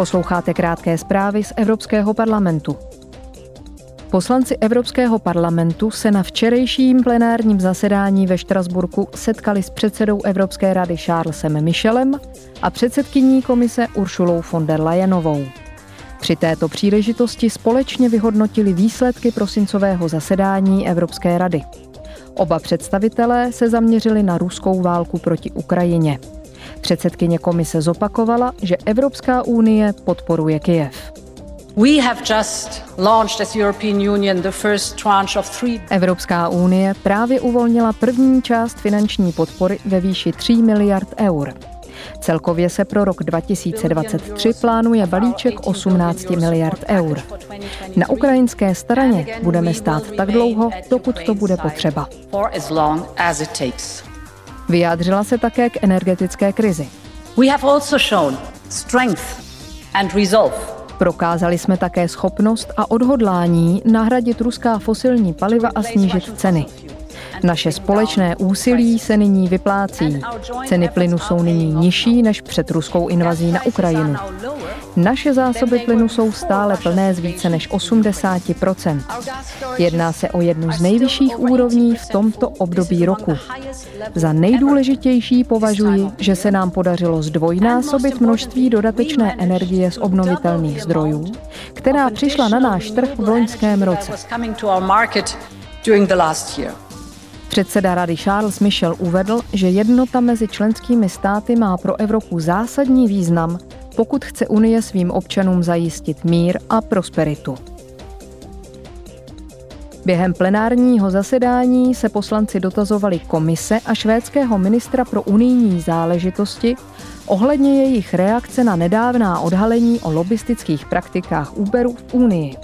Posloucháte krátké zprávy z Evropského parlamentu. Poslanci Evropského parlamentu se na včerejším plenárním zasedání ve Štrasburku setkali s předsedou Evropské rady Charlesem Michelem a předsedkyní komise Uršulou von der Leyenovou. Při této příležitosti společně vyhodnotili výsledky prosincového zasedání Evropské rady. Oba představitelé se zaměřili na ruskou válku proti Ukrajině. Předsedkyně komise zopakovala, že Evropská unie podporuje Kyjev. Evropská unie právě uvolnila první část finanční podpory ve výši 3 miliard eur. Celkově se pro rok 2023 plánuje balíček 18 miliard eur. Na ukrajinské straně budeme stát tak dlouho, dokud to bude potřeba. Vyjádřila se také k energetické krizi. Prokázali jsme také schopnost a odhodlání nahradit ruská fosilní paliva a snížit ceny. Naše společné úsilí se nyní vyplácí. Ceny plynu jsou nyní nižší než před ruskou invazí na Ukrajinu. Naše zásoby plynu jsou stále plné z více než 80% Jedná se o jednu z nejvyšších úrovní v tomto období roku. Za nejdůležitější považuji, že se nám podařilo zdvojnásobit množství dodatečné energie z obnovitelných zdrojů, která přišla na náš trh v loňském roce. Předseda rady Charles Michel uvedl, že jednota mezi členskými státy má pro Evropu zásadní význam, pokud chce Unie svým občanům zajistit mír a prosperitu. Během plenárního zasedání se poslanci dotazovali komise a švédského ministra pro unijní záležitosti ohledně jejich reakce na nedávná odhalení o lobistických praktikách Uberu v Unii.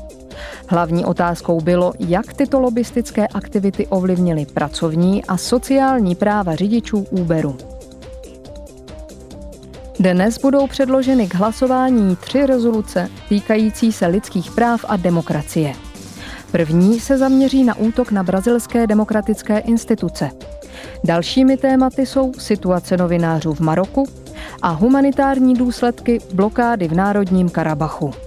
Hlavní otázkou bylo, jak tyto lobistické aktivity ovlivnily pracovní a sociální práva řidičů Uberu. Dnes budou předloženy k hlasování tři rezoluce týkající se lidských práv a demokracie. První se zaměří na útok na brazilské demokratické instituce. Dalšími tématy jsou situace novinářů v Maroku a humanitární důsledky blokády v Národním Karabachu.